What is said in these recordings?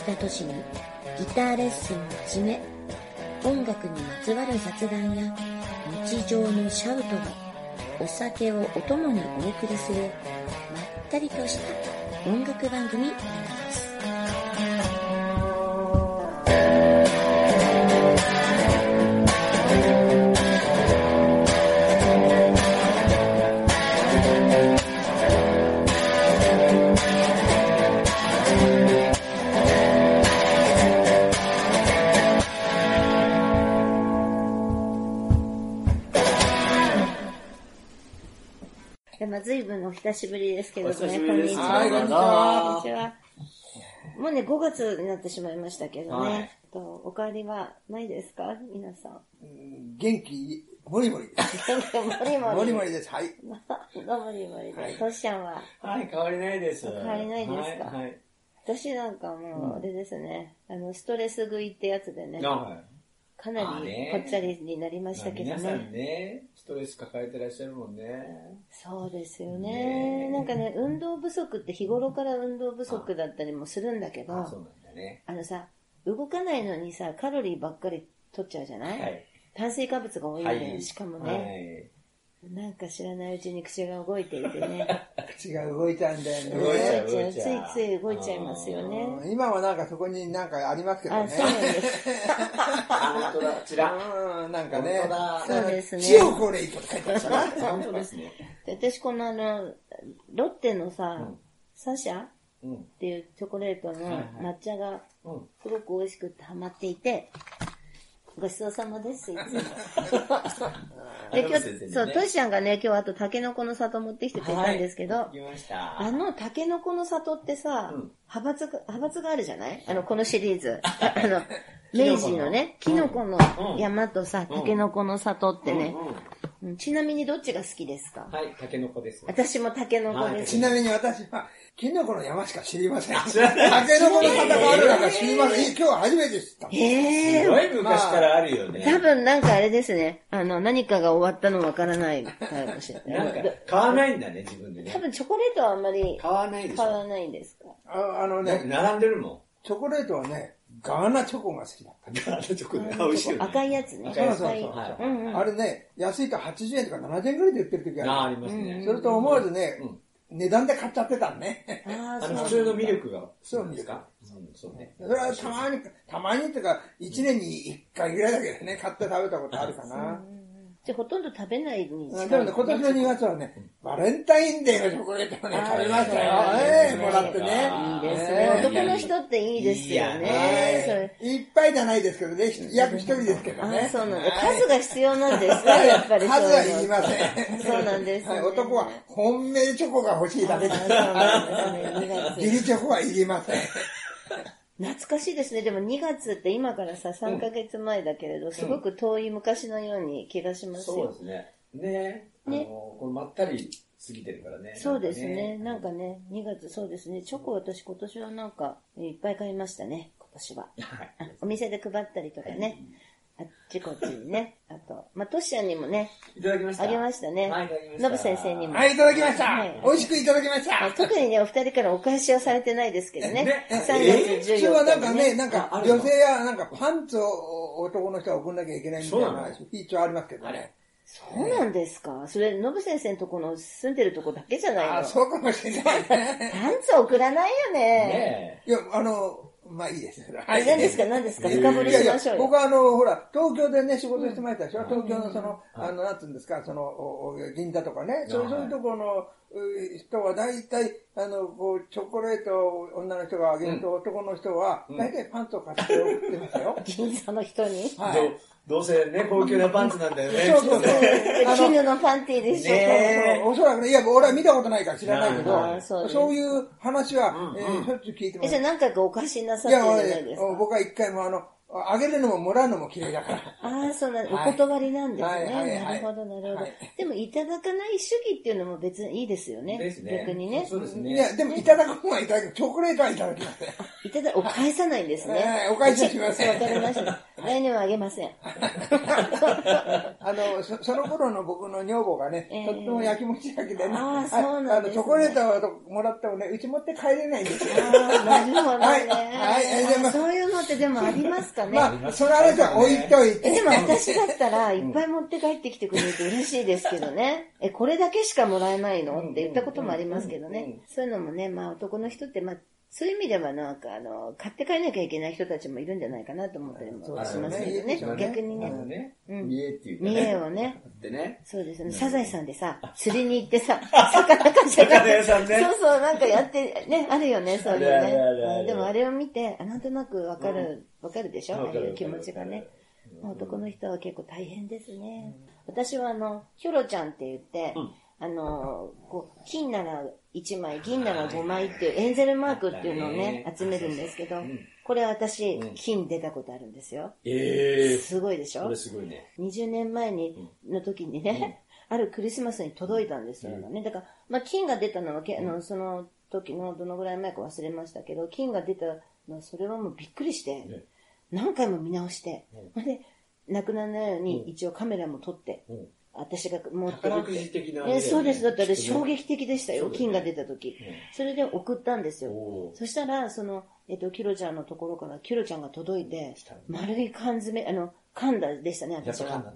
してきた年にギターレッスンを始め、音楽にまつわる雑談や日常のシャウトがお酒をお供にお送りするまったりとした音楽番組お久しぶりですけどね。こんにちは。はいこんにちは。もうね、5月になってしまいましたけどね。はいとお帰りはないですか？皆さん。元気、もりもりです。もりもり。もりもりです。はい。のもりもりで。トシちゃんは、はい、変わりないです。変わりないですか？はい。はい私なんかもう、あれですね、あの、ストレス食いってやつでね、あかなりまあねぽっちゃりになりましたけど皆さんね。ね、ストレス抱えてらっしゃるもんね。そうですよね。ねなんかね、運動不足って日頃から運動不足だったりもするんだけど、あ、そうなんだね。あのさ、動かないのにさ、カロリーばっかり取っちゃうじゃない、はい。炭水化物が多いんだよ、はいしかもね、なんか知らないうちに口が動いていてね。口が動いちゃうんだよね。動いちゃうつい動いちゃうつい動いちゃいますよね。うん今はなんかそこになんかありますけどあ、ね。そうなんです。あ、本当だ、こちら。うん、なんかね。そうですねチオコレイトって書いてあるから。本当ですね。で私このあの、ロッテのさ、うんサシャっうん。ていうチョコレートの抹茶がうん。すごく美味しくてハマっていて、ごちそうさまです、いつも。で、今日、そう、トシちゃんがね、今日あとタケノコの里持ってきてくれたんですけど、来ました。あの、タケノコの里ってさ、うん。派閥が、派閥があるじゃない？あの、このシリーズ。あの、明治のね、キキノコのうん山とさ、タケノコの里ってね。うん、うんうんちなみにどっちが好きですか？はい、タケノコです。私もタケノコです。ちなみに私は、キノコの山しか知りません。タケノコの方があるなんか知りません。今日は初めて知った。へえすごい昔からあるよね。多分なんかあれですね。あの、何かが終わったのわからないかもしれななんかい。、買わないんだね、自分でね多。分チョコレートはあんまり買わないでしょ。買わないんですか？ああのね、並んでるもチョコレートはね、ガーナチョコが好きだった。ん。ガーナチョコね。あ美味しい。赤いやつね。そうそうそううんうん。あれね、安いと80円とか70円ぐらいで売ってる時あ、あある。りますね。それと思わずねうん、値段で買っちゃってたのね。ああ、あの、普通のミルクが。そうですかうん、そうね。それはたまに、たまにっていうか、1年に1回ぐらいだけどね、買って食べたことあるかな。じゃあほとんど食べないに近い。でもね、今年の2月はね、バレンタインデーのチョコレートをね、食べましたよ。ええもらってね。いいですえね。え男の人っていいですよね。いっぱいじゃないですけどね、約一人ですけどあね。あ、そうなん数が必要なんですね、やっぱり数はい。りません。そうなんです男は本命チョコが欲しいだけです。あそうなんですね、2月。義理チョコはいりません。懐かしいですね。でも2月って今からさ、3ヶ月前だけれど、すごく遠い昔のように気がしますそうでよ。すね。ねあねの、これまったり過ぎてるからね。そうですね。なんんかね、2月そうですね。チョコ私今年はなんかいっぱい買いましたね、今年は。はいあお店で配ったりとかね。あっちこっちにね。あと、まあ、トシちゃんにもね、いただきました。あげましたねはい、いただきました。ノブ先生にもはい、いただきましたはい。美味しくいただきました。あ特にね、お二人からお返しはされてないですけどね。ね3え月14日に、普通はなんかね、なんか女性やなんかパンツを男の人は送んなきゃいけないみたいな一応ありますけどね。そうなんですかそれ、ノブ先生のとこの住んでるとこだけじゃないのあ、そうかもしれないね。パンツ送らないよね。ねいや、あの、まあいいです。はえ何ですか？何ですか？深掘りしましょうよ。僕はあの、ほら、東京でね、仕事してましたでしょ、東京のその、あの、なんつうんですか、その、銀座とかね、そうはいそうところのう人は大体、あの、こう、チョコレートを女の人があげると、男の人は、大体パンツを買って送ってますよ。銀座の人に？はい。どどうせね、高級なパンツなんだよね。そうそうそう絹のパンティーでしょ。ねおそらくね、いや、俺は見たことないから知らないけど、そういう話は、うんえーしょっちゅう聞いてまえ、す。じゃあ何回かお貸しなさってるいや、俺じゃないですか。僕は一回もあの、あげるのももらうのも嫌いだから。ああ、そうなんおはい断りなんですはいはいね。はいなるほど、なるほどはい。でも、いただかない主義っていうのも別にいいですよね。ですね。逆にね。そうですね。いや、でもいただく方はいただく。チョコレートはいただきます。いただ、お返さないんですね。はいお返しはしませんわかりました。来年はあげません。あの、そその頃の僕の女房がね、ええとっても焼きもち焼きでね、ああそチョコレートをもらってもね、うち持って帰れないんですよ。ああ、なるほどね。はいはいでもあそういうのってでもありますかね。まあ、その話は置いといて。えでも私だったら、いっぱい持って帰ってきてくれると嬉しいですけどね。え、これだけしかもらえないの？って言ったこともありますけどね。そういうのもね、まあ男の人って、まあ、そういう意味ではなんか、あの、買って帰らなきゃいけない人たちもいるんじゃないかなと思ったりもしますけどねね。逆にね。見えっていうか見栄をね。ってね。そうですね。サザエさんでさ、釣りに行ってさ、魚かじゃ魚屋さんねそうそう、なんかやって、ね、あるよね、そういうね。でもあれを見て、あなんとなくわかる、わかるでしょ？ああいう気持ちがね。男の人は結構大変ですね。私はあの、ヒョロちゃんって言って、あの、こう、金なら1枚、銀なら5枚っていうエンゼルマークっていうのをね、集めるんですけど、これ私、金出たことあるんですよ。ええすごいでしょ？これすごいね。20年前に、の時にね、あるクリスマスに届いたんですよ。ね。だから、まあ、金が出たのはけ、あの、その時のどのぐらい前か忘れましたけど、金が出たのは、それはもうびっくりして、何回も見直して、で、亡くならないように一応カメラも撮って、うん私が持って宝くじ的なね。えそうです。だってあれ衝撃的でしたよ、ね。金が出た時。それで送ったんですよ。そしたら、その、えっと、キュロちゃんのところから、キュロちゃんが届いて、丸い缶詰、あの、缶だでしたね、私は。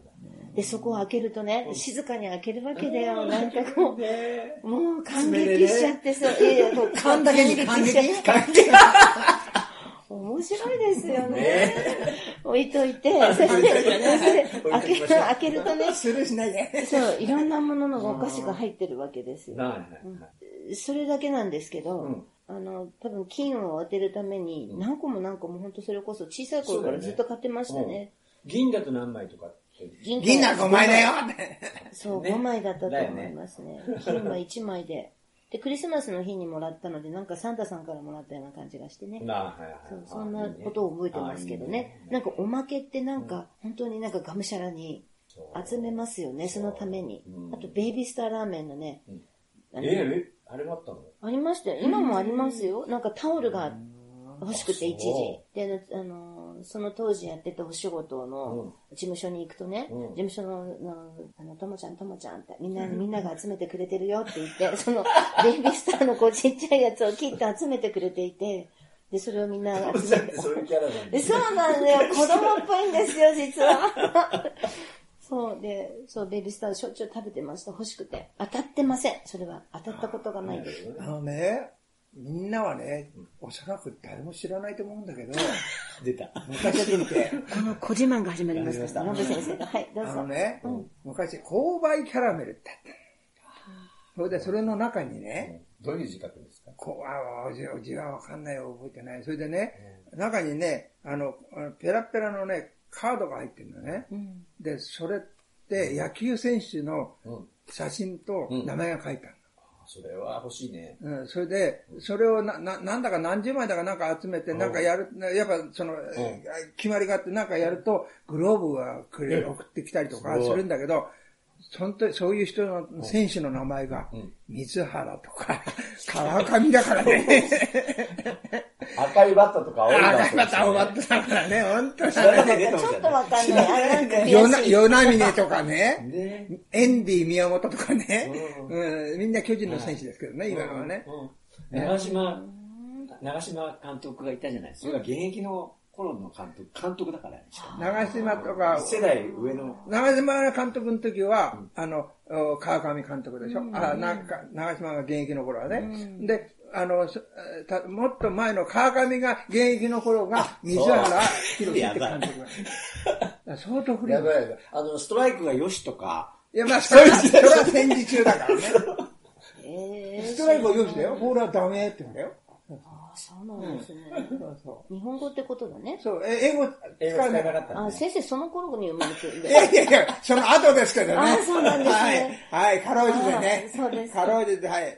で、そこを開けるとね、静かに開けるわけだよ。なんかこね。う、もう感激しちゃってさ、いやいや、もう 缶だけに感激しちゃって面白いですよね。置いといて、そして、そして開ける、開けるとね、スルーしないで。そう、いろんなもののお菓子が入ってるわけですよ。それだけなんですけど、うんあの、多分金を当てるために、何個も何個も本当それこそ小さい頃からずっと買ってましたね。銀だと何枚とか。銀銀な5枚だよって。そう、ね5枚だったと思いますね。金は1枚で。で、クリスマスの日にもらったので、なんかサンタさんからもらったような感じがしてね。なあ、はいはい。そうそんなことを覚えてますけどね。なんかおまけってなんか、本当になんかがむしゃらに集めますよね、そのために。あと、ベイビースターラーメンのね、あのええ、あれもあったの？ありましたよ。今もありますよ。なんかタオルが欲しくて一時そ。で、あの、その当時やってたお仕事の事務所に行くとね、うん事務所の、のあの、ともちゃんともちゃんって、みんな、みんなが集めてくれてるよって言って、その、ベイビースターのこうちっちゃいやつを切って集めてくれていて、で、それをみんな集めて。そういうキャラなんでで。そうなんだよ。子供っぽいんですよ、実は。そうで、そう、ベイビースターしょっちゅう食べてました。欲しくて。当たってません。それは。当たったことがないです。あのね、みんなはね、おそらく誰も知らないと思うんだけど、出た。昔って、この小自慢が始まりました。先生が。はい、どうぞ。あのね、うん昔、購買キャラメルってあったのそれで、それの中にね、どういう字書くんですか？こう、あおじおじはわかんないよ、覚えてない。それでね、中にね、あの、あのペラペラのね、カードが入ってるのね。うん。で、それって野球選手のうん。写真と名前が書いてあるそれは欲しいね。の。うん、それで、それをな、な、なんだか何十枚だかなんか集めて、なんかやる、やっぱその、決まりがあってなんかやると、グローブがくれ、送ってきたりとかするんだけど、本当にそういう人の選手の名前がうん、水原とか、川上だからね。赤いバットとか青いバット。あまた終わってたからね、本当に。知らなきゃ出てちょっとわかんない。あれなんかよな、悔しい。よなみねとかね、ねエンディ宮本とかね、ううん、みんな巨人の選手ですけどね、今のはね。うん長島、長島監督がいたじゃないですか。それが現役の頃の監督、監督だからね。長島とか、世代上の。長島監督の時は、あの、お川上監督でしょ、あなんか長島が現役の頃はね。で、あの、もっと前の川上が現役の頃が水原宏って監督だから相当古い。やばいやばい。あの、ストライクがよしとか、いや、まあ、それは、それは戦時中だからね。えーストライクはよしだよ。ボールはダメって言うんだよ。あそうなんですね。そうそう。日本語ってことだね。そう、え英語英語使使わなかったあ、先生その頃に生まれてるんいやいやいや、その後ですけどね。あそうなんですねはい、はい、かろうじてね。あそうですかろうじて、はい。はい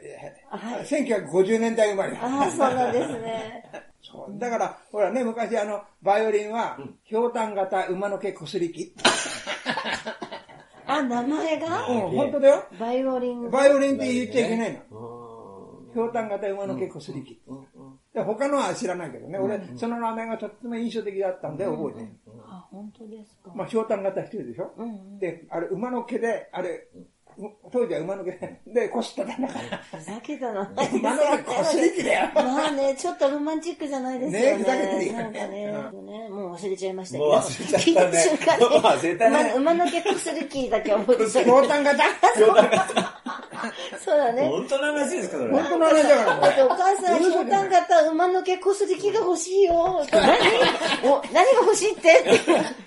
1950年代生まれ。ああ、そうなんですね。そうだから、ほらね、昔あの、バイオリンは、ひょうたん型馬の毛こすり機。あ、名前が？うん、本当だよ。バイオリン。バイオリンって言っちゃいけないの。うんひょうたん型馬の毛こすり機。で他のは知らないけどね。俺、その名前がとっても印象的だったんで覚えてる。は本当ですか。まあ、昇胆型してるでしょ、うんうん。で、あれ、馬の毛で、あれ、当時は馬の毛で、で、腰たたんだから。ふざけたな。馬の毛腰力だよ。まあね、ちょっとロマンチックじゃないですよね。ねふざけてるよなんかね、ねもう忘れちゃいましたけもうど。忘れちゃったね馬馬の毛こすりキーだけ覚えてた。昇胆型 そうだね。本当の話ですか、それ。本当の話だからだってね。お母さん、ひょうたん型馬の毛こすり器が欲しいよ。何 お何が欲しいって？って。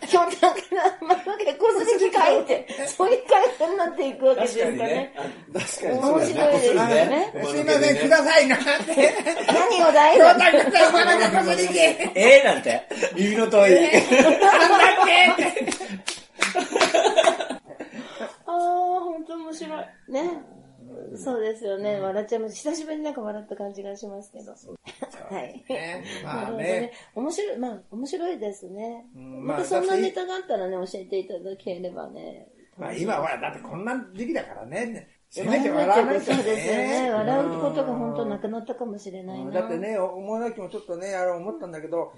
ひょうたん型馬の毛こすり器かいって。そういう会話になっていくわけですか確かにねね。。確かに面白いですよね。すいません、くださいなって。何をだい昇胆型馬の毛こすり器。ええなんて？耳の遠い。ああ、本当面白い。ね。そうですよね。笑っちゃいます。久しぶりになんか笑った感じがしますけど。はい。ねまあね。面白い、まあ、面白いですね。うんまたそんなネタがあったらね、教えていただければね。まあ今ほら、だってこんな時期だからね。せめ笑て笑わないとそうですよね。笑うことがうん本当なくなったかもしれないな。だってね、思わなきもちょっとね、あれ思ったんだけど、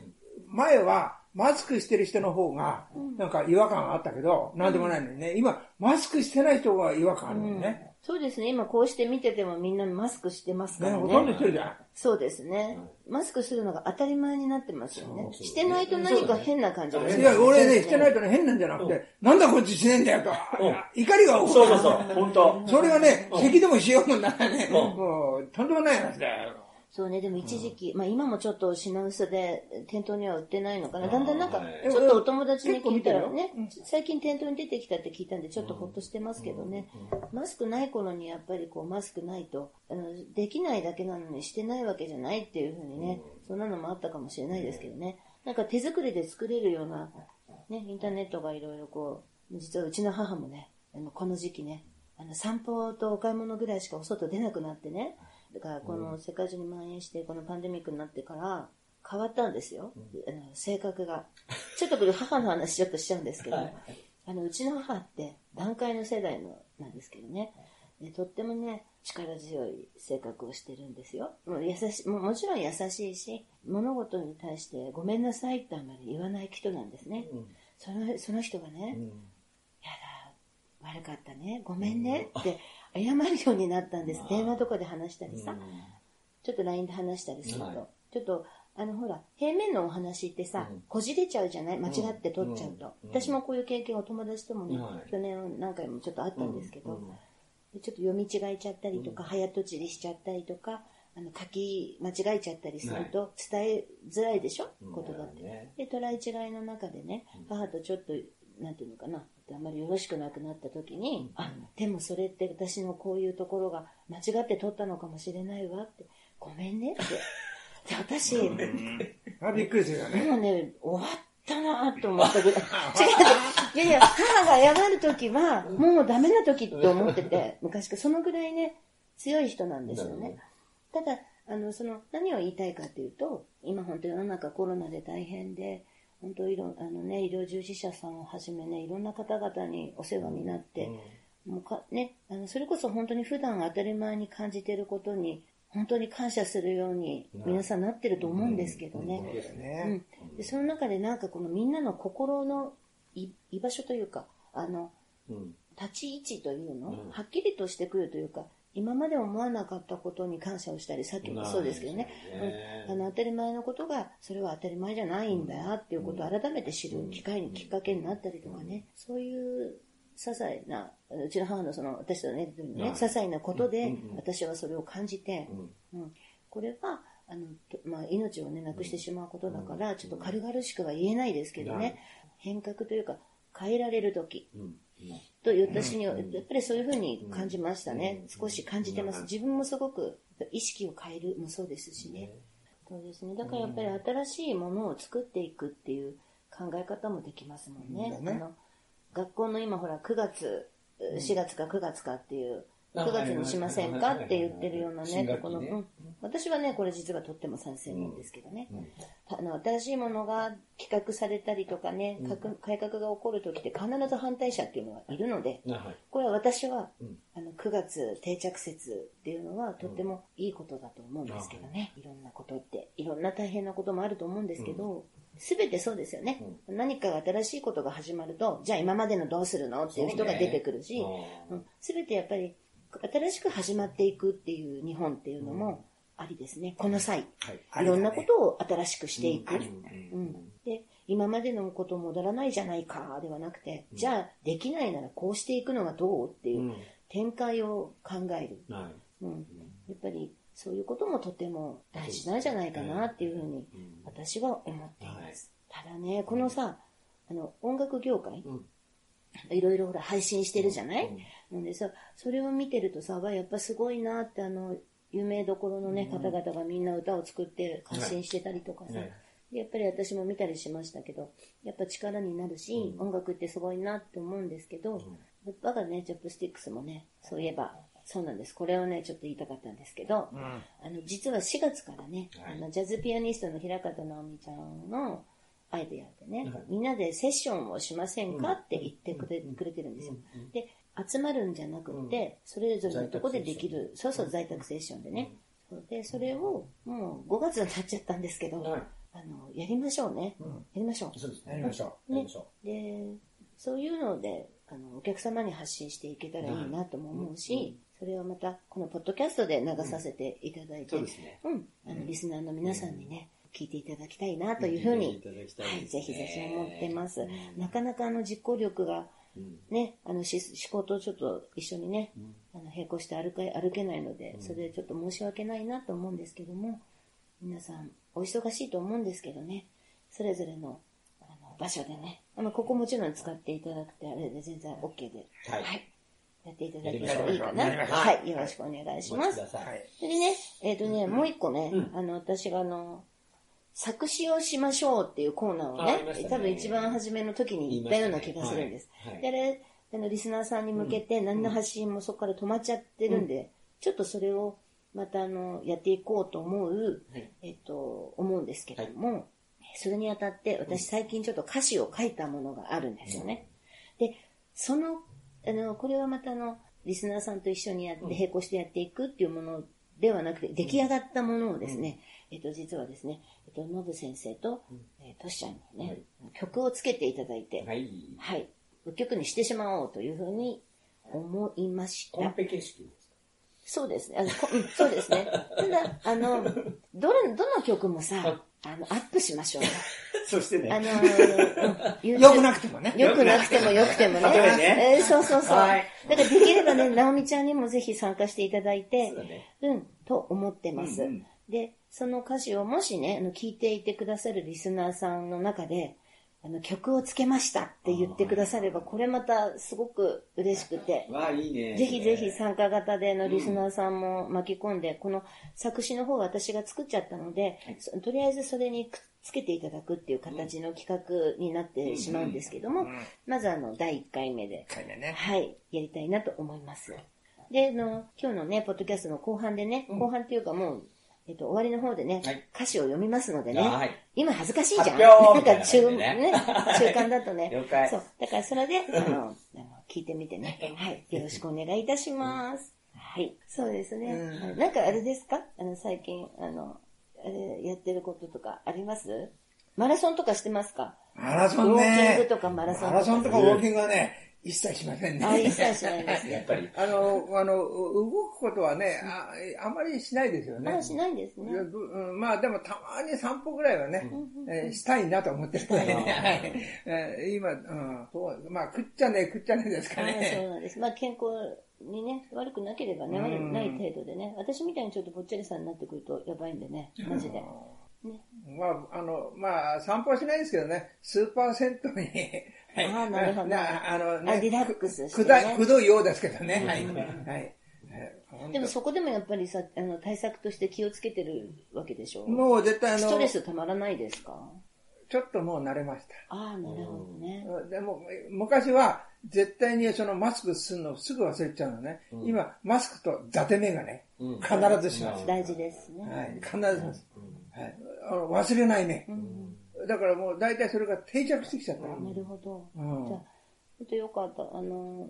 前はマスクしてる人の方が、なんか違和感があったけど、なんでもないのにね、今、マスクしてない人が違和感あるもんね。そうですね。今こうして見ててもみんなマスクしてますかね、らほとんどね。してるじゃん。そうですね。マスクするのが当たり前になってますよね。してないと何か変な感じがしますいや、俺ね、してないとね、変なんじゃなくて、なんだこっちしねえんだよと。怒りが起こる。そうそうそう、本当。それがね、咳でもしようもんならね、んもう、とんでもない話だよ。そうね、でも一時期、まあ今もちょっと品薄で店頭には売ってないのかな。だんだんなんかはい、ちょっとお友達に聞いたらね、最近店頭に出てきたって聞いたんで、ちょっとほっとしてますけどね。マスクない頃にやっぱりこう、マスクないと、あの、できないだけなのにしてないわけじゃないっていうふうにね、そんなのもあったかもしれないですけどね。なんか手作りで作れるような、ね、インターネットがいろいろこう、実はうちの母もね、あのこの時期ね、あの散歩とお買い物ぐらいしかお外出なくなってね、だからこの世界中に蔓延して、このパンデミックになってから変わったんですよ、あの性格が。ちょっとこれ母の話ちょっとしちゃうんですけど、あのうちの母って団塊の世代のなんですけどね、でとってもね、力強い性格をしてるんですよ。もう優しももちろん優しいし、物事に対してごめんなさいってあんまり言わない人なんですね。そのその人がね、やだ、悪かったね、ごめんねって謝るようになったんです。電話とかで話したりさ、ちょっと LINE で話したりすると、はい。ちょっと、あのほら、平面のお話ってさ、こじれちゃうじゃない？間違って取っちゃうと。私もこういう経験お友達ともね、はい去年何回もちょっとあったんですけど、でちょっと読み違えちゃったりとか、早とちりしちゃったりとか、あの書き間違えちゃったりすると伝えづらいでしょ、言葉って。ね。で、捉え違いの中でね、母とちょっと、なんていうのかな、あんまりよろしくなくなった時に、あ、でもそれって私のこういうところが間違って取ったのかもしれないわって、ごめんねって。で、私、あびっくりするよね。もうね、終わったなと思ったぐらい。違う。いやいや、母が謝る時は、もうダメな時って思ってて、昔からそのぐらいね、強い人なんですよね。ただ、あの、その、何を言いたいかっていうと、今本当世の中コロナで大変で、本当いろ、あのね、医療従事者さんをはじめね、いろんな方々にお世話になって、もうか、ね、あの、それこそ本当に普段当たり前に感じていることに、本当に感謝するように皆さんなってると思うんですけどね。ですうね。ん、でその中でなんかこのみんなの心のい居場所というかあのうん。立ち位置というの、はっきりとしてくるというか今まで思わなかったことに感謝をしたりさっきもそうですけどね。うん、あの当たり前のことがそれは当たり前じゃないんだよっていうことを改めて知る機会にきっかけになったりとかね。そういう些細なうちの母のその私とねね些細なことで私はそれを感じて、うん、これはあの、とまあ、命をね、なくしてしまうことだから、ちょっと軽々しくは言えないですけどね、変革というか、変えられる時と私には、やっぱりそういうふうに感じましたね。少し感じてます。自分もすごく意識を変えるもそうですしね。そうですね。だからやっぱり新しいものを作っていくっていう考え方もできますもんね。あの学校の今ほら9月、4月か9月かっていう、あ9月にしませんか？って言ってるようなねこの、ねうん、私はね、これ実はとっても賛成なんですけどね。あの新しいものが企画されたりとかね、改革が起こるときって必ず反対者っていうのがいるので、はいこれは私は、あの9月定着説っていうのはとってもいいことだと思うんですけどね、いろんなことって。いろんな大変なこともあると思うんですけど、すべてそうですよね。何かが新しいことが始まると、じゃあ今までのどうするの？っていう人が出てくるし、すべ、てやっぱり新しく始まっていくっていう日本っていうのもありですね。この際、い、ろんなことを新しくしていく。うん。で今までのこと戻らないじゃないかではなくて、じゃあできないならこうしていくのがどうっていう展開を考える。うん、やっぱりそういうこともとても大事なんじゃないかなっていうふうに私は思っています。ただね、このさ、あの、音楽業界、いろいろほら配信してるじゃない、なんでさ、それを見てるとさ、やっぱすごいなってあの、有名どころのね、方々がみんな歌を作って発信してたりとかさ、やっぱり私も見たりしましたけど、やっぱ力になるし、うん、音楽ってすごいなって思うんですけど、うん、我がね、チョップスティックスもね、そういえば、そうなんです。これをね、ちょっと言いたかったんですけど、うん、あの、実は4月からね、はい、あの、ジャズピアニストの平方直美ちゃんのアイデアでね、みんなでセッションをしませんかって言ってくれ,、くれてるんですよ。で、集まるんじゃなくて、それぞれのとこでできる、そうそう、在宅セッションでね。で、それを、もう5月になっちゃったんですけど、はいあの、やりましょうね。うん、やりましょう。そうですね。やりましょう。ね。で、そういうので、あの、お客様に発信していけたらいいなとも思うし、それをまた、このポッドキャストで流させていただいて、うん、うん。あの、リスナーの皆さんにね、聞いていただきたいなというふうに、はい、ぜひぜひ思ってます。なかなかあの実行力が、ね、あの、仕事をちょっと一緒にね、あの、並行して歩け、歩けないので、それでちょっと申し訳ないなと思うんですけども、皆さん、お忙しいと思うんですけどね、それぞれのあの場所でね、あの、ここもちろん使っていただくて、あれで全然 OK で、はい、はい。やっていただけたらいいかな。はい、よろしくお願いします。それでね、えっ、ー、とね、もう一個ね、うん、あの、私があの、作詞をしましょうっていうコーナーをね、ね。多分一番初めの時に言ったような気がするんです。はい。はい、で、あれ、あの、リスナーさんに向けて何の発信もそこから止まっちゃってるんで、うん、ちょっとそれをまたあの、やっていこうと思う、はい、えっと、思うんですけども、はい、それにあたって私最近ちょっと歌詞を書いたものがあるんですよね。うん、で、その、あの、これはまたあの、リスナーさんと一緒にやって、並行してやっていくっていうものではなくて、出来上がったものをですね、えっと、実はですね、えっと、ノブ先生と、えー、トシちゃんにね、曲をつけていただいて、はい。はい。曲にしてしまおうというふうに思いました。コンペ形式そうですね。あの、そうですね。ただ、あの、どれ、どの曲もさ、あの、アップしましょう そしてね。あのー、よくなくてもね。よくなくてもよくてもね。ねえー、そうそうそう。はい、だからできればね、直美ちゃんにもぜひ参加していただいて、うね、うん、と思ってます、うんうん。で、その歌詞をもしね、あの、聞いていてくださるリスナーさんの中で、あの、曲をつけましたって言ってくだされば、これまたすごく嬉しくて。わあ、いいね。ぜひぜひ参加型でのリスナーさんも巻き込んで、この作詞の方は私が作っちゃったので、とりあえずそれにくっつけていただくっていう形の企画になってしまうんですけども、まずあの、第1回目で、はい、やりたいなと思います。で、あの、今日のね、ポッドキャストの後半でね、後半っていうかもう、えっと、終わりの方でね、はい、歌詞を読みますのでね、はい、今恥ずかしいじゃん。なんか中、ね、ね、中間だとね。了解。そう。だからそれで、あの、聞いてみてね。はい。よろしくお願いいたします。はい。そうですね。うん、なんかあれですか？あの、最近、あの、あれ、やってることとかあります？マラソンとかしてますか？マラソンね。ウォーキングとかマラソンとか。マラソンとかウォーキングはね、一切しませんね。あ、一切しないですね。やっぱり。あの、あの、動くことはね、ああまりしないですよね。あ、しないですね。まあでもたまに散歩ぐらいはね、えー、したいなと思ってるね。はい。今、うん、そうまあ食っちゃね食っちゃねですかね。そうなんです。まあ健康にね、悪くなければね、悪くない程度でね。私みたいにちょっとぽっちゃりさんになってくるとやばいんでね、マジで。ね、まあ、あの、まあ、散歩はしないですけどね、スーパー銭湯にはい、ああ、なるほど。あの、ね、リラックスして、ね。くどいようですけどね。はい。はい。でもそこでもやっぱりさ、あの、対策として気をつけてるわけでしょ？もう絶対あの、ストレスたまらないですか？ちょっともう慣れました。ああ、なるほどね。でも、昔は、絶対にそのマスクするのすぐ忘れちゃうのね。うん、今、マスクと伊達メガネ、うん、必ずします。大事ですね。はい、必ずします。はい、あの忘れないね。だからもう大体それが定着してきちゃった。なるほど。じゃあ、本当よかった。あの、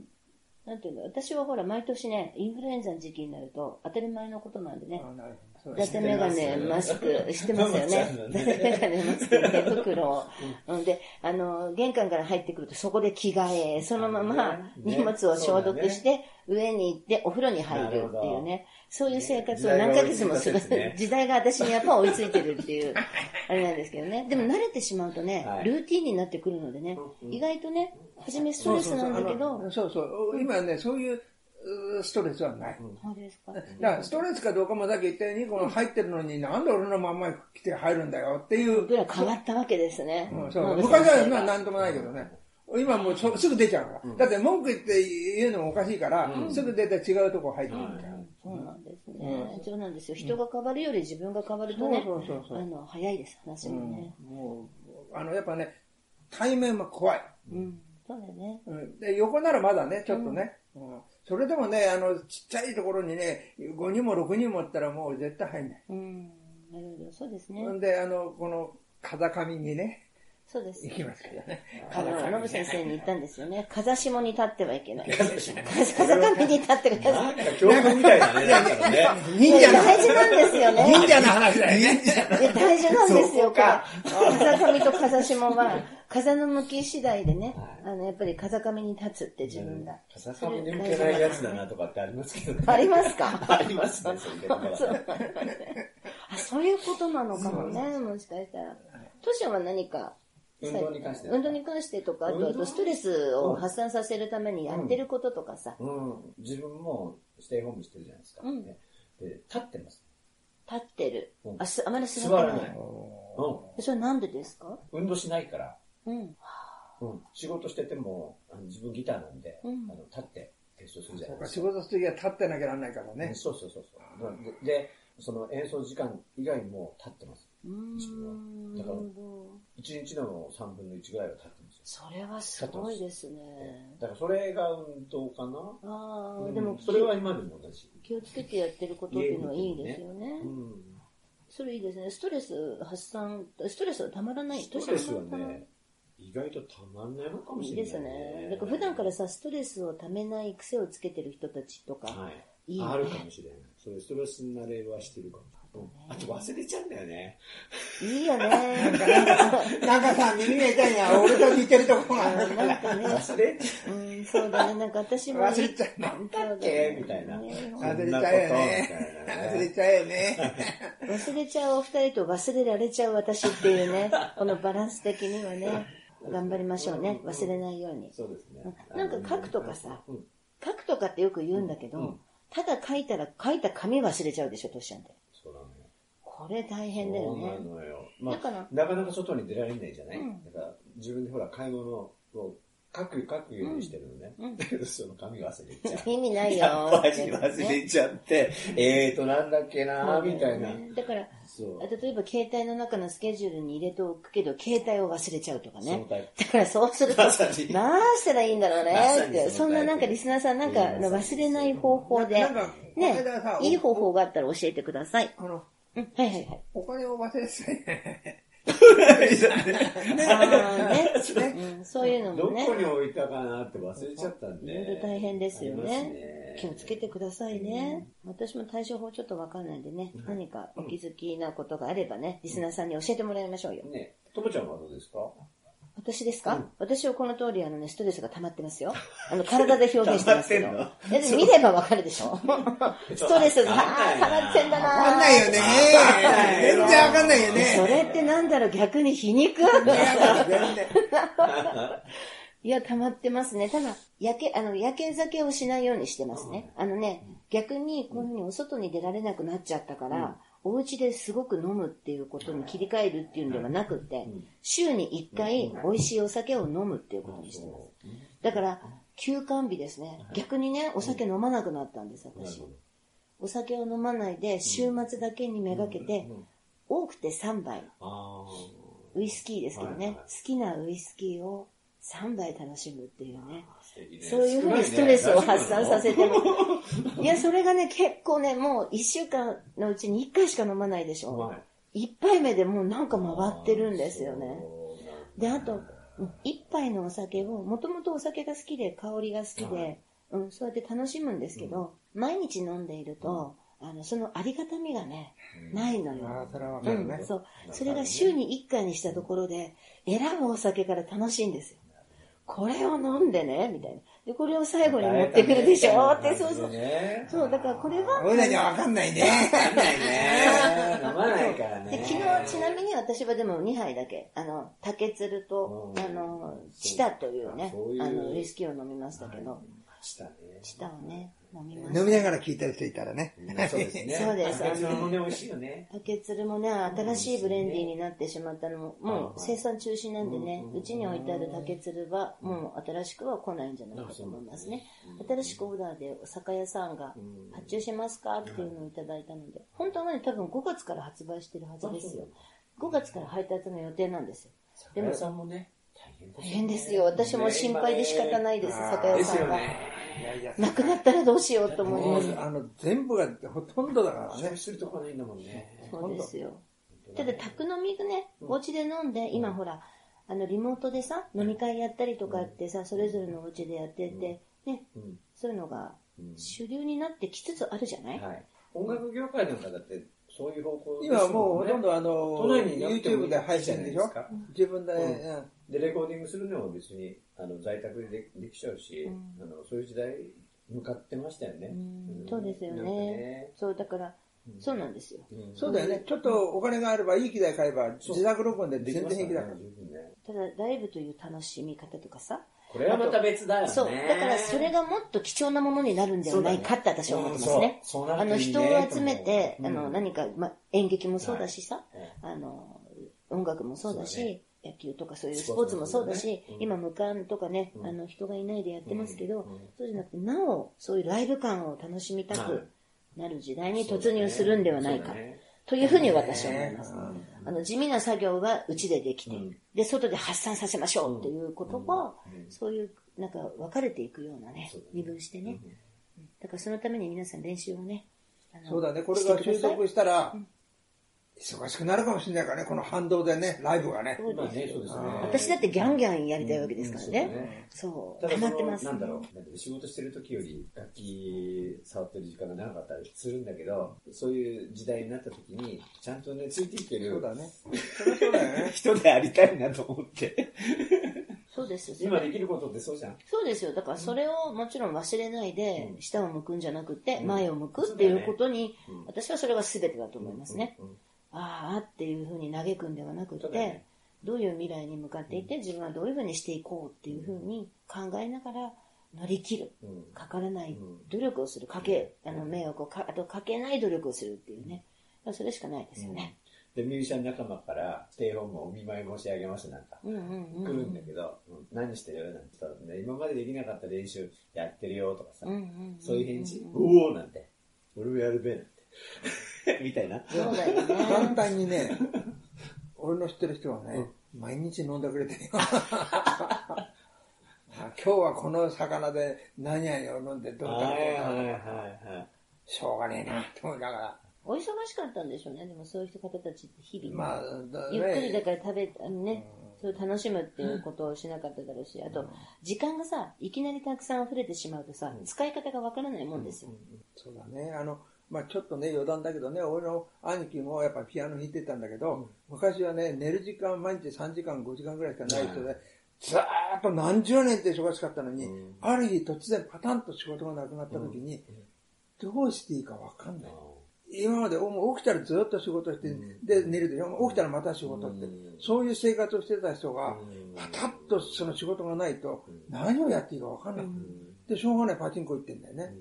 なんていうの、私はほら、毎年ね、インフルエンザの時期になると、当たり前のことなんでね、そう伊達メガネ、マスク、してますよね。伊達メガネ、マスク、手袋を。うんで、あの、玄関から入ってくるとそこで着替え、そのままね荷物を消毒して、上に行ってお風呂に入るっていうね。そういう生活を何ヶ月もする時代が私にやっぱ追いついてるっていう、あれなんですけどね。でも慣れてしまうとねは、いルーティンになってくるのでね、意外とね、初めストレスなんだけど、そうそう。今ね、そういうストレスはない。そうですか。だから、ストレスかどうかもさっき言ったように、この入ってるのに、なんで俺のまんま来て入るんだよっていう。ぐらい変わったわけですね。うんそうまあ昔はまあなんともないけどね。今もうそすぐ出ちゃうから。だって文句言って言うのもおかしいから、すぐ出て違うとこ入ってくるね。そうなんですよ。人が変わるより自分が変わるとねそうそうそう、そうあの、早いです、話もね。もう、あの、やっぱね、対面は怖い。うん。そうだよね。うんで横ならまだね、ちょっとね。うんそれでもね、あの、ちっちゃいところにね、5人も6人もおったらもう絶対入んない。うん。なるほど。そうですねほ。んで、あの、この、風上にね、そうです行。きますからね。あの、ノブ先生に言ったんですよね。風下に立ってはいけない。風上に立ってください。教訓みたいだね、なんかね。忍者の、大事なんですよね。忍者の話だよね。いや、大事なんですよ、か風上と風下は、風の向き次第でね、あの、やっぱり風上に立つって自分が。風上に向けないやつだなとかってありますけどね。ありますか？ありますね、そういうことなのかもね、もしかしたら。トシは何か、運動に関して運動に関してとか、あと運動？あとストレスを発散させるためにやってることとかさ、うん、自分もステイホームしてるじゃないですか。うんねで立ってます。立ってるう。んあ、すあまり座座ってない。らない。うそれなんでですか？ん。運動しないから。うん。うん。仕事してても、あの自分ギターなんで、うんあの立ってテストするじゃそうか、ないですか。仕事するときは立ってなきゃならないからね。そうそうそうそう。でで、その演奏時間以外も立ってます。うーん。なだからるほど。一日の3分の1ぐらいは立ってますよ。それはすごいですね。だからそれが運動かな？ああ、うんでも、それは今でも同じ。気をつけてやってることっていうのはいいですよね。うん。それいいですね。ストレス発散、ストレスはたまらない？ストレスはね、意外とたまんないのかもいいしれない、ですね。だから普段からさ、ストレスをためない癖をつけてる人たちとか、はい。いいよねあるかもしれない。そういうストレス慣れはしてるかも。うんあと忘れちゃうんだよね。いいよね。なんかさ、耳が痛いな、俺と似てるとこがあるなんかね、忘れちゃうん、そうだね。なんか私も。忘れちゃうそうだうっけ？みたいな。ね忘れちゃうよね。忘れちゃうよね。忘れちゃうお二人と忘れられちゃう私っていうね、このバランス的にはね、頑張りましょうね。忘れないように。そうですね。なんか書くとかさうん、書くとかってよく言うんだけど、うんただ書いたら書いた紙忘れちゃうでしょ、トシちゃんって。そうなのよ。これ大変だよそうなね。のよ。まあ、だからなかなか外に出られないじゃない、うんだから自分でほら買い物を書く、書くようにしてるのね。うんだけどその紙忘れちゃう。意味ないよ。やっぱり忘れちゃって、えーとなんだっけなーみたいな。だから、そう。例えば携帯の中のスケジュールに入れておくけど、携帯を忘れちゃうとかそのね。タイプ。だからそうすると、まさになあしたらいいんだろうね。そんななんかリスナーさんなんか忘れない方法でねいい方法があったら教えてください。あの、うん、はいはいはい。お金を忘れてたね。ああね、うん、そういうのどもね。こに置いたかなって忘れちゃったんで。いろいろ大変ですよありますね。気をつけてくださいね。私も対処法ちょっとわかんないんでね、何かお気づきなことがあればね、リスナーさんに教えてもらいましょうよ。ね、ともちゃんはどうですか？私ですか、私はこの通りあのね、ストレスが溜まってますよ。あの、体で表現してますけど。溜見ればわかるでしょ？ストレスが、ああ、溜まってんだなわかんないよね。全然わかんないよそね。れってなんだろう、逆に皮肉？いや、溜まってますね。ただ、焼け、あの、焼け酒をしないようにしてますね。あのね、逆にこういうふうにお外に出られなくなっちゃったから、お家ですごく飲むっていうことに切り替えるっていうんではなくって、週に1回美味しいお酒を飲むっていうことにしてます。だから、休館日ですね。逆にね、お酒飲まなくなったんです、私。お酒を飲まないで、週末だけにめがけて、多くて3杯。あウイスキーですけどね、好きなウイスキーを3杯楽しむっていうね。そういうふうにストレスを発散させても。いや、それがね、結構ね、もう1週間のうちに1回しか飲まないでしょ。はい。1杯目でもうなんか回ってるんですよね。で、あと、うん一杯のお酒を、もともとお酒が好きで、香りが好きで、うん、そうやって楽しむんですけど、毎日飲んでいると、あの、そのありがたみがね、ないのよ。ああ、それはわうかるねん、。そう。それが週に1回にしたところで、選ぶお酒から楽しいんですよ。これを飲んでね、みたいな。で、これを最後に持ってくるでしょって、そうそう。ね。そう、だからこれは、俺らにはわかんないね。わかんないね。飲まないからでね。昨日ちなみに私はでも2杯だけ、あの、竹鶴と、うんあの、チタというねあの、ウイスキーを飲みましたけど、したね。チタをね、飲み。飲みながら聞いてる人いたらね。そうですね。そうですあの、もね、美味しいよね。竹鶴もね、新しいブレンディーになってしまったのも、もう生産中止なんでね、うちに置いてある竹鶴は、もう新しくは来ないんじゃないかと思いますね。新しくオーダーでお酒屋さんが発注しますかっていうのをいただいたので、本当はね、多分5月から発売してるはずですよ。5月から配達の予定なんですよ。でもさんもね、大変大変ですよ。私も心配で仕方ないです、酒で屋さんが。すよね。いやいや、なくなったらどうしようと思います。あの、全部がほとんどだからね。するとこないんだもんね。そうですよ。ただ、宅飲みがね、お家で飲んで、今ほら、あの、リモートでさ、飲み会やったりとかってさ、それぞれのお家でやってて、ね、うん。そういうのが主流になってきつつあるじゃない？はい。音楽業界なんかだって、そういう方向です今もうほとんどあ都の、YouTube いで配信でしょ？自分で、うん。うん。で、レコーディングするのも別に、あの、在宅ででできちゃうし、あの、そういう時代向かってましたよね。うん。ん。そうですよなんかね。そう、だから、そうなんですよ。うん。そうだよね。ちょっとお金があれば、いい機材買えば、自宅録音で全然平気だから。ただ、ライブという楽しみ方とかさ、これはまた別だよね。そう。だから、それがもっと貴重なものになるんではないかって私は思ってますね。あの、人を集めて、あの、何か、ま、演劇もそうだしさ、はい。あの、音楽もそうだし、野球とかそういうスポーツもそうだし、ねうん。今無観とかね、あの、人がいないでやってますけど、うん。うん。そうじゃなくて、なお、そういうライブ感を楽しみたはい。くなる時代に突入するんではないかね、というふうに私は思います。うん。あの、地味な作業がうちでできて、うん。で、外で発散させましょうっていうことが、うん。そういう、なんか分かれていくようなね二分してね。だからそのために皆さん練習をね、そうだね。これが習ください。得したら、忙しくなるかもしれないからね、この反動でね、ライブがね。そうですまあね、そうですね。私だってギャンギャンやりたいわけですからうんね。そう、ただそのハマってます。なんだろう、仕事してる時より楽器触ってる時間が長かったりするんだけど、そういう時代になった時に、ちゃんとね、ついていけるそうだね。そりゃそうだよね。人でありたいなと思って。そうですよ。今できることってそうじゃん。そうですよ。だからそれをもちろん忘れないで、下を向くんじゃなくて、前を向くっていうことに、私はそれが全てだと思いますね。うんああっていうふうに嘆くんではなくて、ね。どういう未来に向かっていて、自分はどういうふうにしていこうっていうふうに考えながら乗り切る。うん。かからないん。努力をする。かけ、あの、迷惑をか、あとかけない努力をするっていうね。それしかないですよね。で、ミュージシャン仲間から、ステイホームをお見舞い申し上げますなんか。来るんだけど、うん。何してる？なんて言ったら、ね、今までできなかった練習やってるよとかさ、そういう返事、おおなんて、俺もやるべなんて。みたいな。そうだよ簡ね。単にね、俺の知ってる人はね、毎日飲んでくれてるよ。あ今日はこの魚で何々を飲んでどうだろうはいはいなはいしょうがねえなって思いながら。お忙しかったんでしょうね。でもそういう方たちって日々。まあ、だゆっくりだね、から食べ、あのね、それを楽しむっていうことをしなかっただろうし、あと、時間がさ、いきなりたくさん溢れてしまうとさ、使い方がわからないもんですよ。そうだね。あの、まあちょっとね、余談だけどね、俺の兄貴もやっぱピアノ弾いてたんだけど、昔はね、寝る時間毎日3時間、5時間ぐらいしかない人で、ずーっと何十年って忙しかったのに、ある日突然パタンと仕事がなくなった時に、どうしていいかわかんない。今までもう起きたらずっと仕事して、で寝るでしょ。起きたらまた仕事って、そういう生活をしてた人が、パタッとその仕事がないと、何をやっていいかわかんない。で、しょうがないパチンコ行ってんだよね。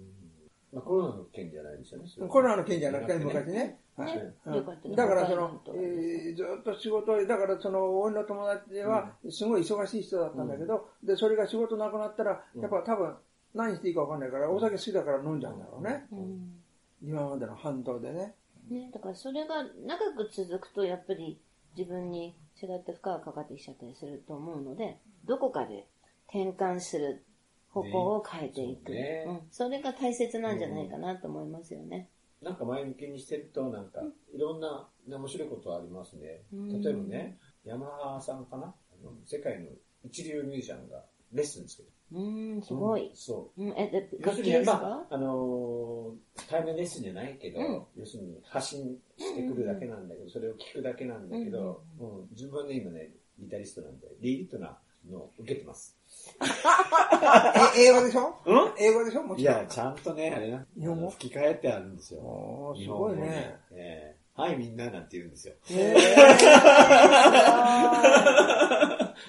まあ、コロナの件じゃないですよね。コロナの件じゃなくて、昔ね。はい。ねうん。よかった。ねだからそのえーずっと仕事、だからその、俺の友達は、すごい忙しい人だったんだけど、で、それが仕事なくなったら、やっぱ多分、何していいかわかんないから、お酒好きだから飲んじゃうんだろうね。うん。今までの反動でね。ね、だからそれが長く続くとやっぱり自分に違った負荷がかかってきちゃったりすると思うので、どこかで転換する方向を変えていく。ねそうねうん、それが大切なんじゃないかなと思いますよね。なんか前向きにしてると、なんか、いろんな面白いことありますね。うん例えばね、ヤマハさんかな？あの世界の一流ミュージシャンがレッスンつけて、うん、すごい。そう。うん、え、だって要するに、楽器ですか、まあ、あのー対面レッスンじゃないけど、うん要するに発信してくるだけなんだけど、それを聞くだけなんだけど、うん自分はね、今ね、ギタリストなんで、リーリットなのを受けてます。え、英語でしょ？うん？英語でしょ？もちろん。いや、ちゃんとね、あれな、日本語？吹き替えってあるんですよ。おーす日本語にごいね。ええはい、みんななんて言うんですよ。へ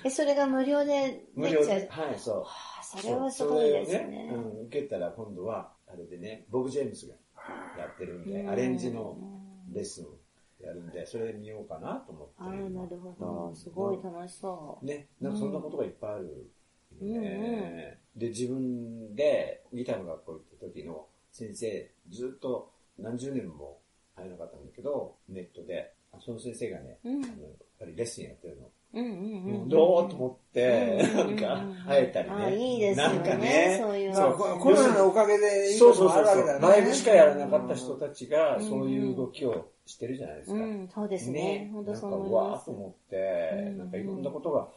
え、それが無料で無料ちゃうで。。はい、そう。はあそれはすごいですね。それをねうん、受けたら今度は、あれでね、ボブ・ジェームスがやってるんで、うんアレンジのレッスンをやるんで、それで見ようかなと思って。ああ、なるほど。うんすごい楽しそう。ね、なんかそんなことがいっぱいある、うんねで、自分でギターの学校行った時の先生、ずっと何十年も会えなかったんだけど、ネットで、あその先生がね、うんあのやっぱりレッスンやってるの。うんうんうん。どうと思って、うんなんか、会えたりね。あいいですよねなんかね、そういうまあココロナのおかげでいいそうことそうそうそう、もあるわけだね。ライブしかやらなかった人たちが、うんそういう動きをしてるじゃないですか。うん、そうですね。本当そう思いなんか、わ。ーっと思って、うんなんかいろんなことが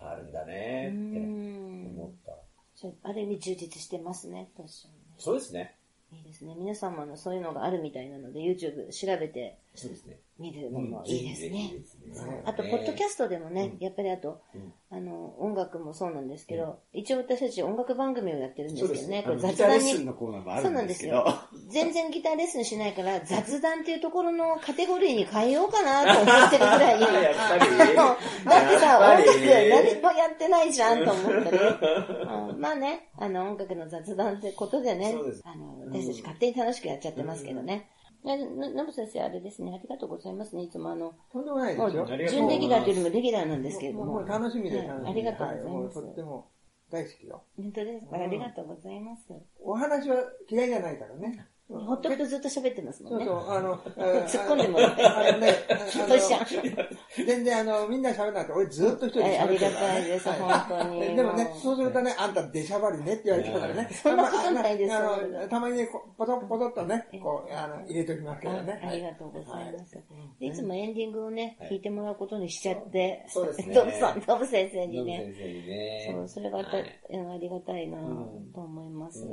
あるんだねうってん思った。あある意味充実してますね、確かにね。そうですね。いいですね。皆様のそういうのがあるみたいなので、YouTube 調べてそうですね。見るのもいいですね。ね。あと、ポッドキャストでもね、うん。やっぱりあと、うん。あの、音楽もそうなんですけど、一応私たち音楽番組をやってるんですけどね、これギ雑談に。ターレッスン、のコーナーもあるんですけど。全然ギターレッスンしないから、雑談っていうところのカテゴリーに変えようかなと思ってるぐらい、だってさ、音楽何もやってないじゃんと思ったり、うん。まあね、あの、音楽の雑談ってことでねあの、私たち勝手に楽しくやっちゃってますけどね。えののぶ先生、あれですね、ありがとうございますね。いつもあの、とんでもないですよ。準レギュラーというよりもレギュラーなんですけれども。もう楽しみではい楽しみで。ありがとうございます。とっても大好きよ。本当ですか、うんありがとうございます。お話は嫌いじゃないからね。ほっとくとずっと喋ってますもんね。そうそう、あの、突っ込んでもらってあのね、ゃ全然あの、みんな喋らなくて、俺ずっと一人で喋ってるね。ありがたいですは本当にでもね、そうするとね、あんた出しゃばりねって言われてからね。そんなことないですあのたまにね、こポトッポトッとね、こう、あの、入れておきますけどね。あありがとうございます。いつもエンディングをね、はい弾いてもらうことにしちゃって、そうですね ノブさん、ノブ先生にね。そう、それがありがたいなうんと思います。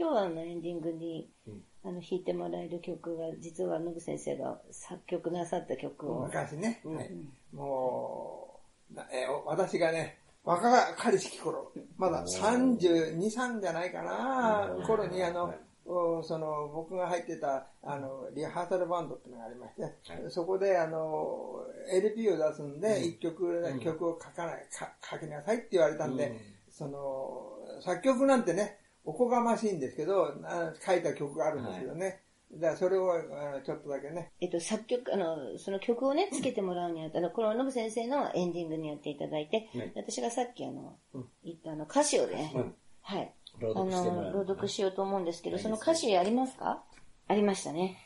うん今日はあのエンディングにうん。あの弾いてもらえる曲が、実はノブ先生が作曲なさった曲を。昔ね、うん。はい。もう、なえお私がね、若かりしき頃、まだ32、3じゃないかな、うん。頃にあの、はい。おその僕が入ってたあのリハーサルバンドっていうのがありまして、はい。そこであの LP を出すんで、うん。一曲、うん。曲を書かないか書きなさいって言われたんで、うん。その作曲なんてねおこがましいんですけどあ書いた曲があるんですけどね、だからそれをあのちょっとだけねえっと、作曲、あの、その曲をね、つけてもらうにあたら、このノブ先生のエンディングにやっていただいて、はい私がさっきあのうん、言ったあの、歌詞をね、うんはい。朗あの、読してもらう。朗読しようと思うんですけど、はいその歌詞ありますか？ありましたね。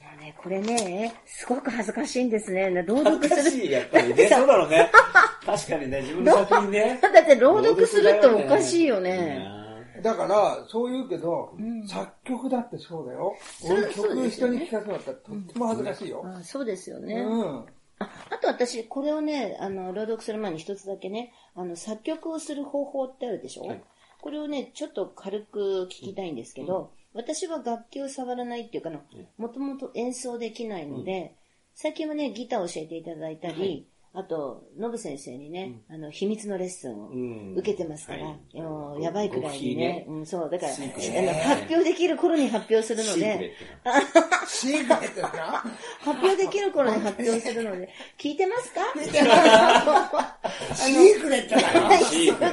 もうね、これね、すごく恥ずかしいんですね。朗恥読する。ずかしい、やっぱりね。そうだろうね。確かにね、自分の作品ね。だって朗読するっておかしいよね。だから、そう言うけど、うん。作曲だってそうだよ。そう俺曲人に聴かせなかったらとっても恥ずかしいよ。あそうですよね。うん。ああと私、これをね、あの、朗読する前に一つだけね、あの、作曲をする方法ってあるでしょ、はい。これをね、ちょっと軽く聞きたいんですけど、私は楽器を触らないっていうかの、もともと演奏できないので、最近はね、ギターを教えていただいたり、あと、ノブ先生にね、あの、秘密のレッスンをうん。受けてますから、うやばいくらいにね、極うん、そう、だから、発表できる頃に発表するので、発表できる頃に発表するので、聞いてますか？シークレットだ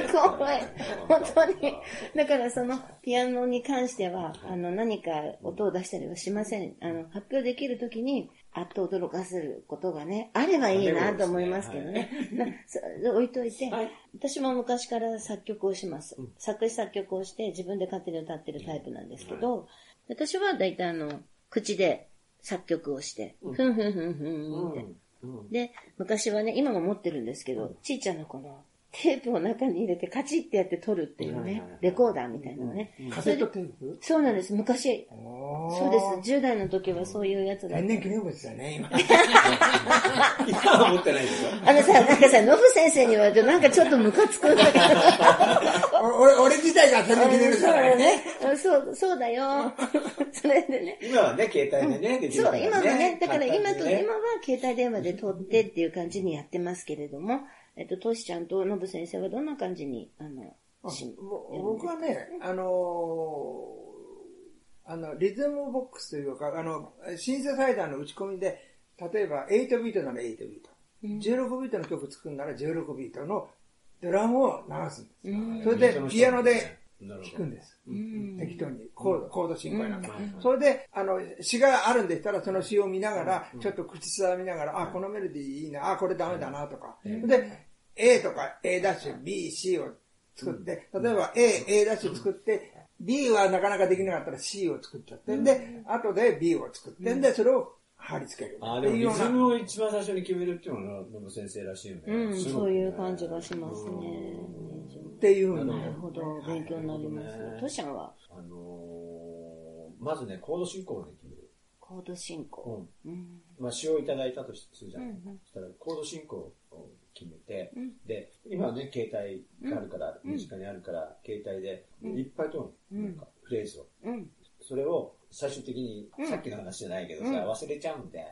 すごい。本当に。だからそのピアノに関しては、あの何か音を出したりはしません。あの発表できるときに、あっと驚かせることがね、あればいいなと思いますけどね。なそ置いといて、はい。私も昔から作曲をします。作詞作曲をして自分で勝手に歌ってるタイプなんですけど、私は大体あの、口で作曲をして、ふんふんふんふんって。うん。で、昔はね、今も持ってるんですけど、ちいちゃなこの、テープを中に入れてカチッてやって撮るっていうねレコーダーみたいなのね。カセットテープ？そうなんです、昔。そうです、10代の時はそういうやつだった天。然記念物だね、今。今は持ってないでしょあのさ、なんかさ、ノブ先生に言われるとなんかちょっとムカつくんだけど。おないから、それ聞いてるじゃない。ね。そう、そうだよ。それでね。今はね、携帯でね、できるそう。今はね、だから今と、今は携帯電話で撮ってっていう感じにやってますけれども、えっと、トシちゃんとノブ先生はどんな感じに、あの、しぼ僕はね、あのーあの、リズムボックスというか、あの、シンセサイザーの打ち込みで、例えば8ビートなら8ビート。16ビートの曲作るなら16ビートのドラムを流すんですよ。それでピアノでなるほど弾くんです。うん。適当に、コード、コード進行な。ん。かうん。それで、あの、詩があるんでしたら、その詩を見ながら、ちょっと口ずさみながら、あ、このメロディーいいな、あ、これダメだな、とか。で、A とか A ダッシュ、B、C を作って、例えば A、A ダッシュ作って、B はなかなかできなかったら C を作っちゃって、で、後で B を作って、で、それを貼り付ける。あーでもを一番最初に決めるっていうのが、ノブ先生らしいよね。うん、そういう感じがしますね。っていうのなるほど、勉強になりますね。トシちゃんは、あのー、まずね、コード進行をね、決める。コード進行。うん。まあ、詩をいただいたとするじゃんうんそしたら、コード進行を決めて、うんで、今はね、携帯があるから、身近にあるから、携帯でいっぱいとるの、なんか、フレーズを。うん。それを最終的に、うんさっきの話じゃないけどさ、うん忘れちゃうんで、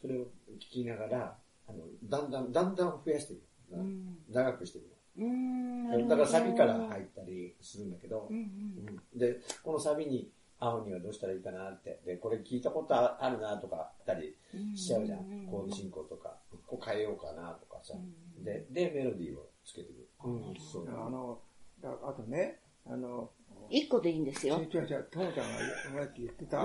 それを聞きながら、あの、だんだん、だんだん増やしていく。うん。長くしていくうん。だからサビから入ったりするんだけどう、んうんで、このサビに合うにはどうしたらいいかなって、で、これ聞いたことああるなとかあったりうん。しちゃうじゃんうん。コード進行とか、こう変えようかなとかさ。で、で、メロディーをつけてくる。うん、そう。あの、だあとね、あの、一個でいいんですよ。違う違う違う、ともちゃんがさっき言ってた、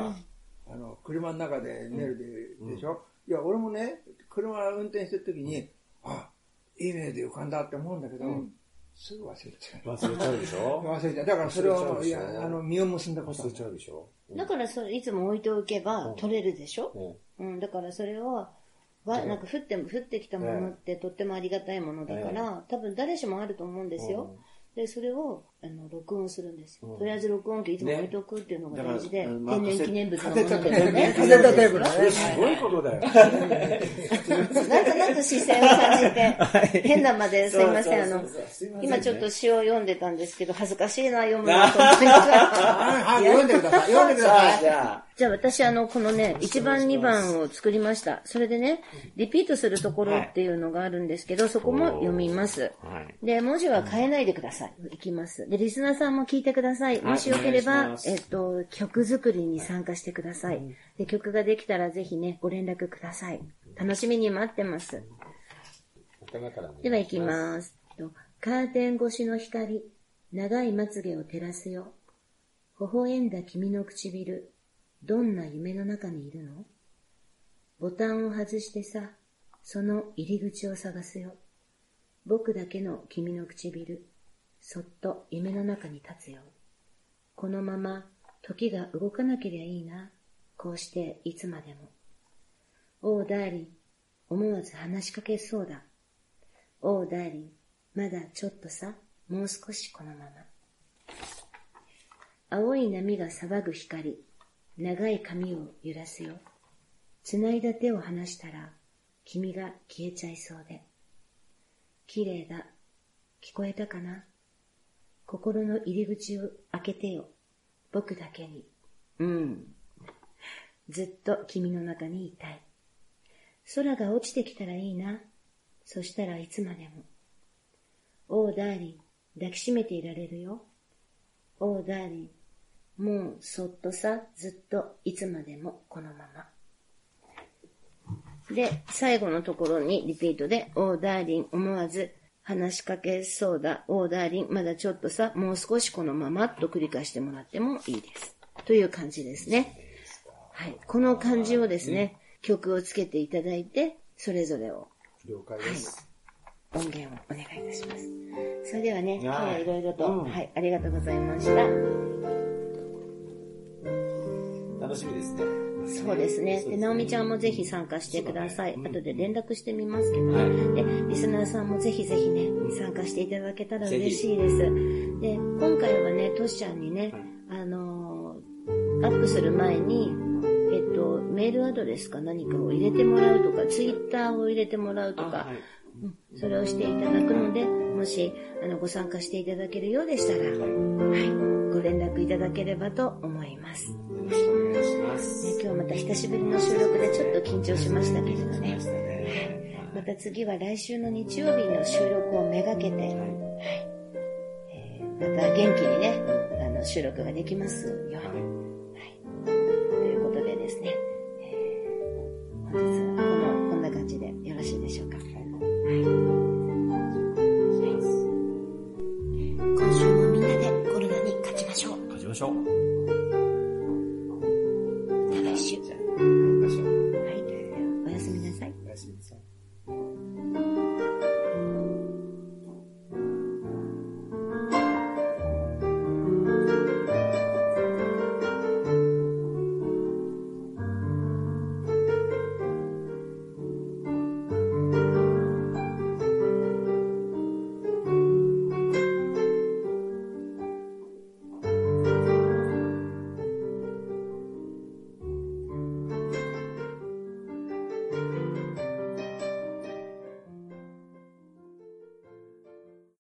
あの、車の中でメロディーでしょ、いや、俺もね、車運転してる時に、あ、いいメロディー浮かんだって思うんだけど、すぐ忘れちゃう。忘れちゃうでしょ？忘れちゃう。だからそれを、いや、あの、実を結んだこと忘れちゃうでしょ？だからそれいつも置いておけば取れるでしょ？うん。うん、だからそれを、わなんか降って、降ってきたものってとってもありがたいものだから、多分誰しもあると思うんですよ。で、それを、あの、録音するんですよ。とりあえず録音機いつも置いておくっていうのが大事で、天然記念物のもの。でね。カセットテープね。すごいことだよ。なんとなく視線を感じて、変なまですいません、あの今ちょっと詩を読んでたんですけど、恥ずかしいな、読むなと思って。はい、はい、読んでください。読んでください。じゃあ、じゃあ私あの、このね、1番2番を作りました。それでね、リピートするところっていうのがあるんですけど、そこも読みます。はい。で、文字は変えないでください。いきます。で、リスナーさんも聞いてください。もしよければえっと、曲作りに参加してください。で、曲ができたらぜひね、ご連絡ください。楽しみに待ってます。では行きます。とカーテン越しの光、長いまつげを照らすよ。微笑んだ君の唇、どんな夢の中にいるの？ボタンを外してさ、その入り口を探すよ。僕だけの君の唇、そっと夢の中に立つよ。このまま時が動かなけりゃいいな。こうしていつまでも。おう、ダーリン、思わず話しかけそうだ。おう、ダーリン、まだちょっとさ、もう少しこのまま。青い波が騒ぐ光、長い髪を揺らすよ。繋いだ手を離したら、君が消えちゃいそうで。綺麗だ。聞こえたかな？心の入り口を開けてよ。僕だけに。うん。ずっと君の中にいたい。空が落ちてきたらいいな。そしたらいつまでも。おう、ダーリン、抱きしめていられるよ。おう、ダーリン、もうそっとさ、ずっといつまでもこのまま。で、最後のところにリピートで、おう、ダーリン、思わず話しかけそうだ。おう、ダーリン、まだちょっとさ、もう少しこのままと繰り返してもらってもいいです。という感じですね。はい。この漢字をですね、曲をつけていただいて、それぞれを了解です。音源をお願いいたします。それではね、今日はいはいろいろと、うんはい、ありがとうございました。楽しみですね。そうですね。で、そうですね直美ちゃんもぜひ参加してください。ね後で連絡してみますけどね。で、リスナーさんもぜひぜひね、参加していただけたら嬉しいです。で、今回はね、トシちゃんにね、あのーアップする前に、えっと、メールアドレスか何かを入れてもらうとか、ツイッターを入れてもらうとか、それをしていただくので、もし、あの、ご参加していただけるようでしたら、はい、ご連絡いただければと思います。よろしくお願いします。ね、今日また久しぶりの収録でちょっと緊張しましたけれどね。また次は来週の日曜日の収録をめがけて、はい。えー、また元気にね、あの収録ができますよ